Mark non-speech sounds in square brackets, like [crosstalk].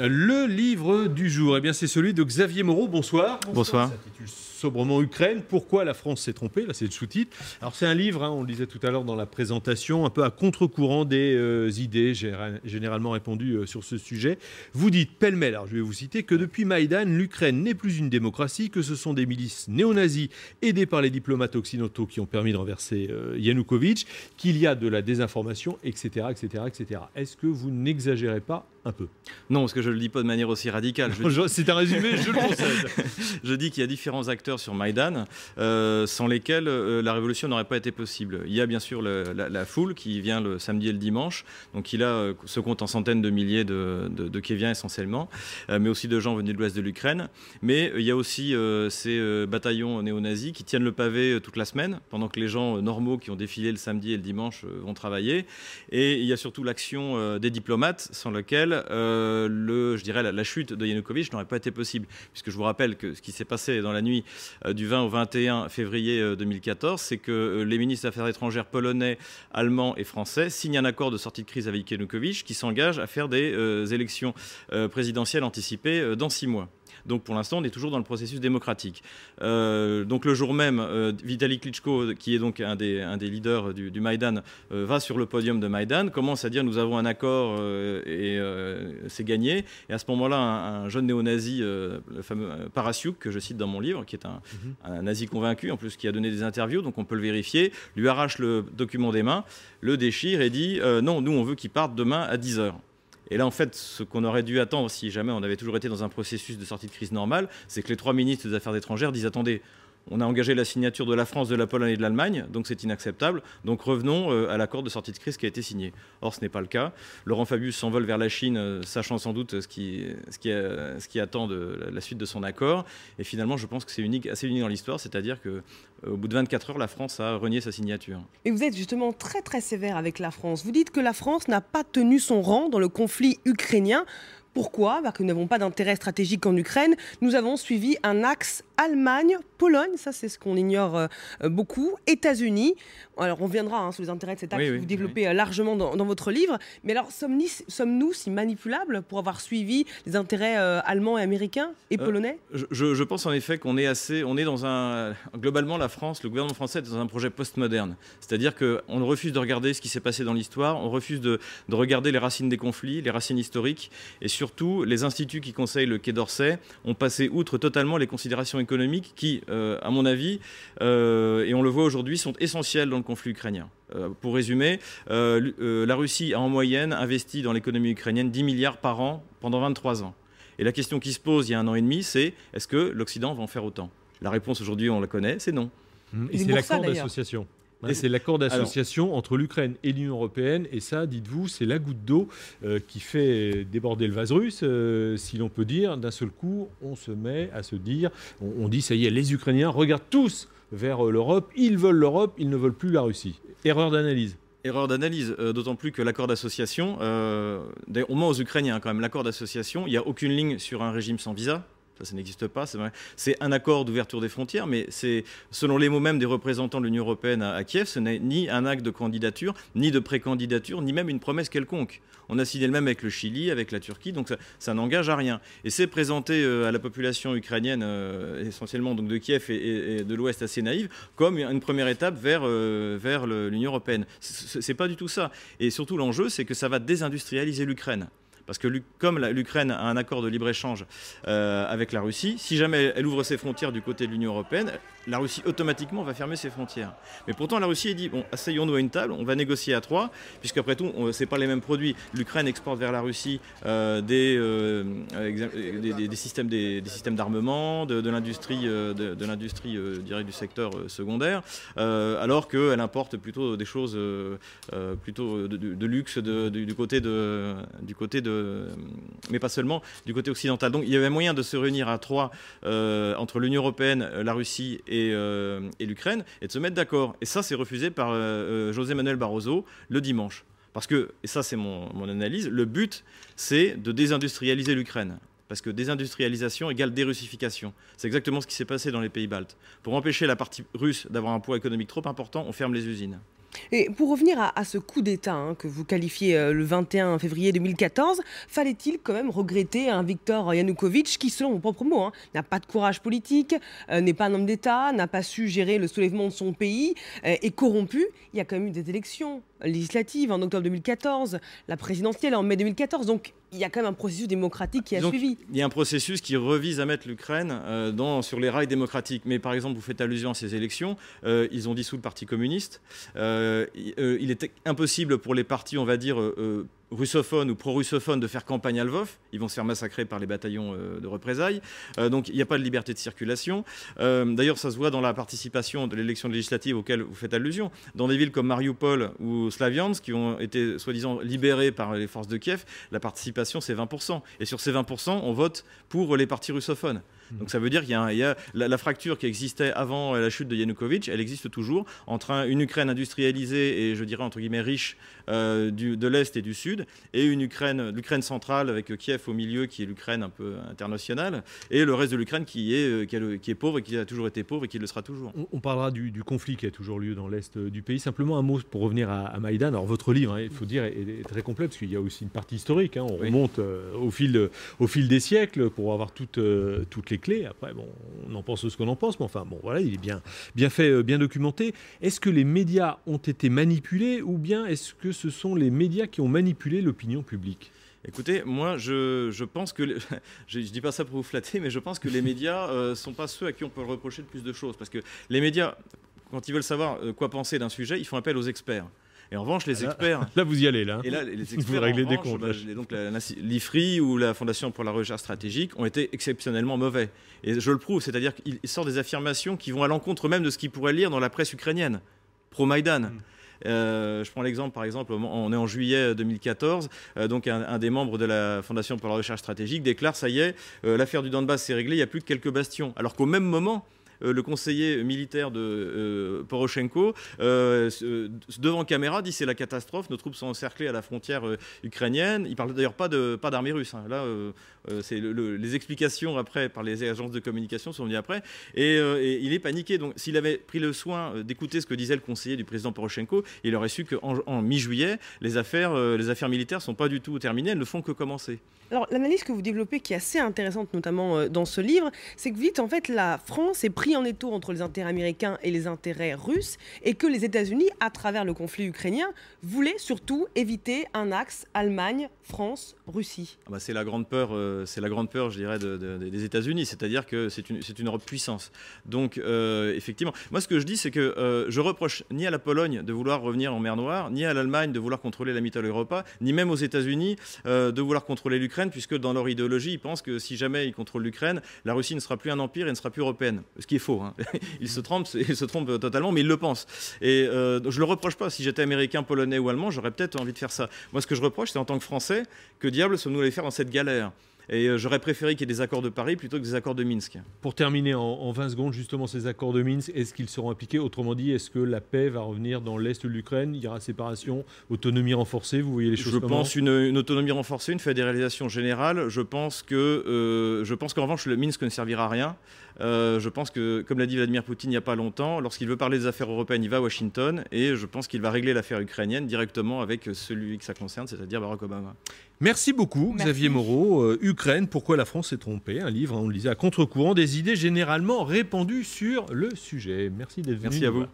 Le livre du jour, eh bien, c'est celui de Xavier Moreau. Bonsoir. Bonsoir. s'intitule sobrement Ukraine. Pourquoi la France s'est trompée Là, c'est le sous-titre. Alors, c'est un livre, hein, on le disait tout à l'heure dans la présentation, un peu à contre-courant des euh, idées généralement répandues euh, sur ce sujet. Vous dites pêle-mêle, alors je vais vous citer, que depuis Maïdan, l'Ukraine n'est plus une démocratie, que ce sont des milices néo-nazis aidées par les diplomates occidentaux qui ont permis de renverser euh, Yanukovych, qu'il y a de la désinformation, etc. etc., etc. Est-ce que vous n'exagérez pas un peu? Non, parce que je ne le dis pas de manière aussi radicale. [laughs] C'est un résumé, je le concède. [laughs] je dis qu'il y a différents acteurs sur Maïdan euh, sans lesquels euh, la révolution n'aurait pas été possible. Il y a bien sûr la, foule qui vient le samedi et le dimanche, donc il a, euh, se compte en centaines de milliers de, de, de Kéviens essentiellement, mais aussi de gens venus de l'ouest de l'Ukraine. Mais il y a aussi ces bataillons néo-nazis qui tiennent le pavé toute la semaine, pendant que les gens normaux qui ont défilé le samedi et le dimanche vont travailler. Et il y a surtout l'action des diplomates, sans lequel euh, je dirais, la, chute de Yanukovych n'aurait pas été possible. Puisque je vous rappelle que ce qui s'est passé dans la nuit euh, du 20 au 21 février 2014, euh, c'est que les ministres des Affaires étrangères polonais, allemands et français signent un accord de sortie de crise avec Yanukovych qui s'engage à faire des élections présidentielles anticipées dans six mois. Donc pour l'instant, on est toujours dans le processus démocratique. Euh, donc le jour même, euh, Vitaly Klitschko, qui est donc un des, un des leaders du, du Maïdan, euh, va sur le podium de Maïdan, commence à dire nous avons un accord et c'est gagné. Et à ce moment-là, un, jeune néo-nazi, le fameux Parasiuk, que je cite dans mon livre, qui est un, mhm. un, nazi convaincu, en plus qui a donné des interviews, donc on peut le vérifier, lui arrache le document des mains, le déchire et dit non, nous on veut qu'il parte demain à 10h. Et là, en fait, ce qu'on aurait dû attendre si jamais on avait toujours été dans un processus de sortie de crise normale, c'est que les trois ministres des Affaires étrangères disent attendez, on a engagé la signature de la France, de la Pologne et de l'Allemagne, donc c'est inacceptable. Donc revenons euh, à l'accord de sortie de crise qui a été signé. Or, ce n'est pas le cas. Laurent Fabius s'envole vers la Chine, euh, sachant sans doute ce qui, qui attend de la suite de son accord. Et finalement, je pense que c'est unique, assez unique dans l'histoire, c'est-à-dire que euh, au bout de 24 heures, la France a renié sa signature. Et vous êtes justement très très sévère avec la France. Vous dites que la France n'a pas tenu son rang dans le conflit ukrainien. Pourquoi Parce que nous n'avons pas d'intérêt stratégique en Ukraine. Nous avons suivi un axe Allemagne, Pologne, ça c'est ce qu'on ignore euh, beaucoup, États-Unis. Alors on viendra hein, sur les intérêts de cet axe que vous développez euh, largement dans, votre livre. Mais alors sommes-nous si manipulables pour avoir suivi les intérêts euh, allemands et américains et polonais? je, pense en effet qu'on est assez, on est dans un, globalement la France, le gouvernement français est dans un projet postmoderne. C'est-à-dire qu'on refuse de regarder ce qui s'est passé dans l'histoire, on refuse de, de, regarder les racines des conflits, les racines historiques, et surtout les instituts qui conseillent le Quai d'Orsay ont passé outre totalement les considérations économiques qui, euh, à mon avis, euh, et on le voit aujourd'hui, sont essentielles dans le conflit ukrainien. Euh, pour résumer, la Russie a en moyenne investi dans l'économie ukrainienne 10 milliards par an pendant 23 ans. Et la question qui se pose il y a un an et demi, c'est est-ce que l'Occident va en faire autant? La réponse aujourd'hui, on la connaît, c'est non. Et c'est l'accord d'association. Et c'est l'accord d'association entre l'Ukraine et l'Union européenne. Et ça, dites-vous, c'est la goutte d'eau euh, qui fait déborder le vase russe, euh, si l'on peut dire. D'un seul coup, on se met à se dire, on, dit, ça y est, les Ukrainiens regardent tous vers euh, l'Europe. Ils veulent l'Europe, ils ne veulent plus la Russie. Erreur d'analyse. Erreur d'analyse, d'autant plus que l'accord d'association, au moins aux Ukrainiens quand même, l'accord d'association, il n'y a aucune ligne sur un régime sans visa ça, n'existe pas. C'est un accord d'ouverture des frontières, mais c'est, selon les mots même des représentants de l'Union européenne à, Kiev, ce n'est ni un acte de candidature, ni de précandidature, ni même une promesse quelconque. On a signé le même avec le Chili, avec la Turquie, donc ça, n'engage à rien. Et c'est présenté euh, à la population ukrainienne, euh, essentiellement donc de Kiev et, de l'Ouest assez naïve, comme une première étape vers, euh, vers l'Union européenne. C'est pas du tout ça. Et surtout, l'enjeu, c'est que ça va désindustrialiser l'Ukraine. Parce que comme l'Ukraine a un accord de libre-échange euh, avec la Russie, si jamais elle ouvre ses frontières du côté de l'Union européenne, la Russie automatiquement va fermer ses frontières. Mais pourtant, la Russie dit bon, asseyons-nous à une table, on va négocier à trois, puisqu'après tout, ce pas les mêmes produits. L'Ukraine exporte vers la Russie euh, euh, des, des, systèmes des, systèmes d'armement, de, l'industrie, de, du secteur secondaire, alors qu'elle importe plutôt des choses plutôt de, luxe du côté de, du côté de mais pas seulement, du côté occidental. Donc il y avait moyen de se réunir à trois euh, entre l'Union européenne, la Russie euh, et, l'Ukraine et de se mettre d'accord. Et ça, c'est refusé par euh, José Manuel Barroso le dimanche. Parce que, et ça c'est mon analyse, le but c'est de désindustrialiser l'Ukraine parce que désindustrialisation égale dérussification. C'est exactement ce qui s'est passé dans les pays baltes. Pour empêcher la partie russe d'avoir un poids économique trop important, on ferme les usines. Et pour revenir à, ce coup d'État hein, que vous qualifiez euh, le 21 février 2014, fallait-il quand même regretter un Viktor Yanukovych qui, selon vos propres mots, hein, n'a pas de courage politique, euh, n'est pas un homme d'État, n'a pas su gérer le soulèvement de son pays, euh, est corrompu? Il y a quand même eu des élections législatives en octobre 2014, la présidentielle en mai 2014. Donc il y a quand même un processus démocratique qui a suivi. Il y a un processus qui revise à mettre l'Ukraine euh, sur les rails démocratiques. Mais par exemple, vous faites allusion à ces élections, euh, ils ont dissous le Parti communiste. Euh, il était impossible pour les partis, on va dire, russophones ou pro-russophones de faire campagne à Lvov. Ils vont se faire massacrer par les bataillons euh, de représailles. Euh, donc il n'y a pas de liberté de circulation. Euh, d'ailleurs, ça se voit dans la participation de l'élection législative auquel vous faites allusion. Dans des villes comme Mariupol ou Slaviansk, qui ont été soi-disant libérées par les forces de Kiev, la participation c'est 20%. Et sur ces 20%, on vote pour les partis russophones. Donc ça veut dire qu'il y a, la, fracture qui existait avant la chute de Yanukovych, elle existe toujours entre une Ukraine industrialisée et je dirais entre guillemets riche euh, de l'Est et du Sud, et une Ukraine, l'Ukraine centrale avec Kiev au milieu qui est l'Ukraine un peu internationale, et le reste de l'Ukraine qui est, euh, qui, est pauvre et qui a toujours été pauvre et qui le sera toujours. On, parlera du, conflit qui a toujours lieu dans l'Est du pays. Simplement un mot pour revenir à, Maïdan. Alors votre livre, hein, il faut dire, est, très complet parce qu'il y a aussi une partie historique. Hein. On remonte euh, au, fil, au fil des siècles pour avoir toutes, toutes les clés. Après, bon, on en pense ce qu'on en pense, mais enfin, bon, voilà, il est bien, bien fait, euh, bien documenté. Est-ce que les médias ont été manipulés ou bien est-ce que ce sont les médias qui ont manipulé l'opinion publique? Écoutez, moi, je, pense que. [laughs] je ne dis pas ça pour vous flatter, mais je pense que les médias ne euh, sont pas ceux à qui on peut reprocher le plus de choses. Parce que les médias, quand ils veulent savoir euh, quoi penser d'un sujet, ils font appel aux experts. Et en revanche, les experts. [laughs] Là, vous y allez, là. Et là, les [laughs] experts. Vous des comptes. Bah, donc, l'IFRI ou la Fondation pour la recherche stratégique ont été exceptionnellement mauvais. Et je le prouve, c'est-à-dire qu'ils sortent des affirmations qui vont à l'encontre même de ce qu'ils pourraient lire dans la presse ukrainienne, pro-Maïdan. Mm. Euh, je prends l'exemple, par exemple, on est en juillet 2014, euh, donc un, des membres de la Fondation pour la recherche stratégique déclare ça y est, euh, l'affaire du Donbass s'est réglée, il n'y a plus que quelques bastions. Alors qu'au même moment, euh, le conseiller militaire de euh, Poroshenko, euh, devant caméra, dit c'est la catastrophe, nos troupes sont encerclées à la frontière ukrainienne. Il parle d'ailleurs pas de pas d'armée russe. Hein. Là, c'est les explications après par les agences de communication sont venues après, et, il est paniqué. Donc, s'il avait pris le soin d'écouter ce que disait le conseiller du président Poroshenko, il aurait su qu'en en, mi-juillet, les affaires, les affaires militaires sont pas du tout terminées, elles ne font que commencer. Alors, l'analyse que vous développez, qui est assez intéressante, notamment dans ce livre, c'est que vite, en fait, la France est prise en étau entre les intérêts américains et les intérêts russes, et que les États-Unis, à travers le conflit ukrainien, voulaient surtout éviter un axe Allemagne, France, Russie. Ah bah, c'est la grande peur, euh, c'est la grande peur, je dirais, des États-Unis, c'est-à-dire que c'est une, une, Europe puissance. Donc, euh, effectivement, moi, ce que je dis, c'est que euh, je reproche ni à la Pologne de vouloir revenir en mer Noire, ni à l'Allemagne de vouloir contrôler la Mitteleuropa, ni même aux États-Unis de vouloir contrôler l'Ukraine, puisque dans leur idéologie, ils pensent que si jamais ils contrôlent l'Ukraine, la Russie ne sera plus un empire et ne sera plus européenne. Ce qui est faux. Hein. [laughs] ils se trompent, ils se totalement, mais ils le pensent. Et euh, je le reproche pas. Si j'étais américain, polonais ou allemand, j'aurais peut-être envie de faire ça. Moi, ce que je reproche, c'est en tant que Français, que diable sommes-nous allés faire dans cette galère? Et euh, j'aurais préféré qu'il y ait des accords de Paris plutôt que des accords de Minsk. Pour terminer en, 20 secondes, justement, ces accords de Minsk, est-ce qu'ils seront appliqués? Autrement dit, est-ce que la paix va revenir dans l'Est de l'Ukraine? Il y aura séparation, autonomie renforcée Vous voyez les choses Je pense une, une, autonomie renforcée, une fédéralisation générale. Je pense que, euh, je pense qu'en revanche, le Minsk ne servira à rien. Euh, je pense que, comme l'a dit Vladimir Poutine il n'y a pas longtemps, lorsqu'il veut parler des affaires européennes, il va à Washington et je pense qu'il va régler l'affaire ukrainienne directement avec celui que ça concerne, c'est-à-dire Barack Obama. Merci beaucoup, Xavier Moreau. Euh, Ukraine, pourquoi la France s'est trompée? Un livre, on le lisait, à contre-courant des idées généralement répandues sur le sujet. Merci d'être venu. Merci à vous.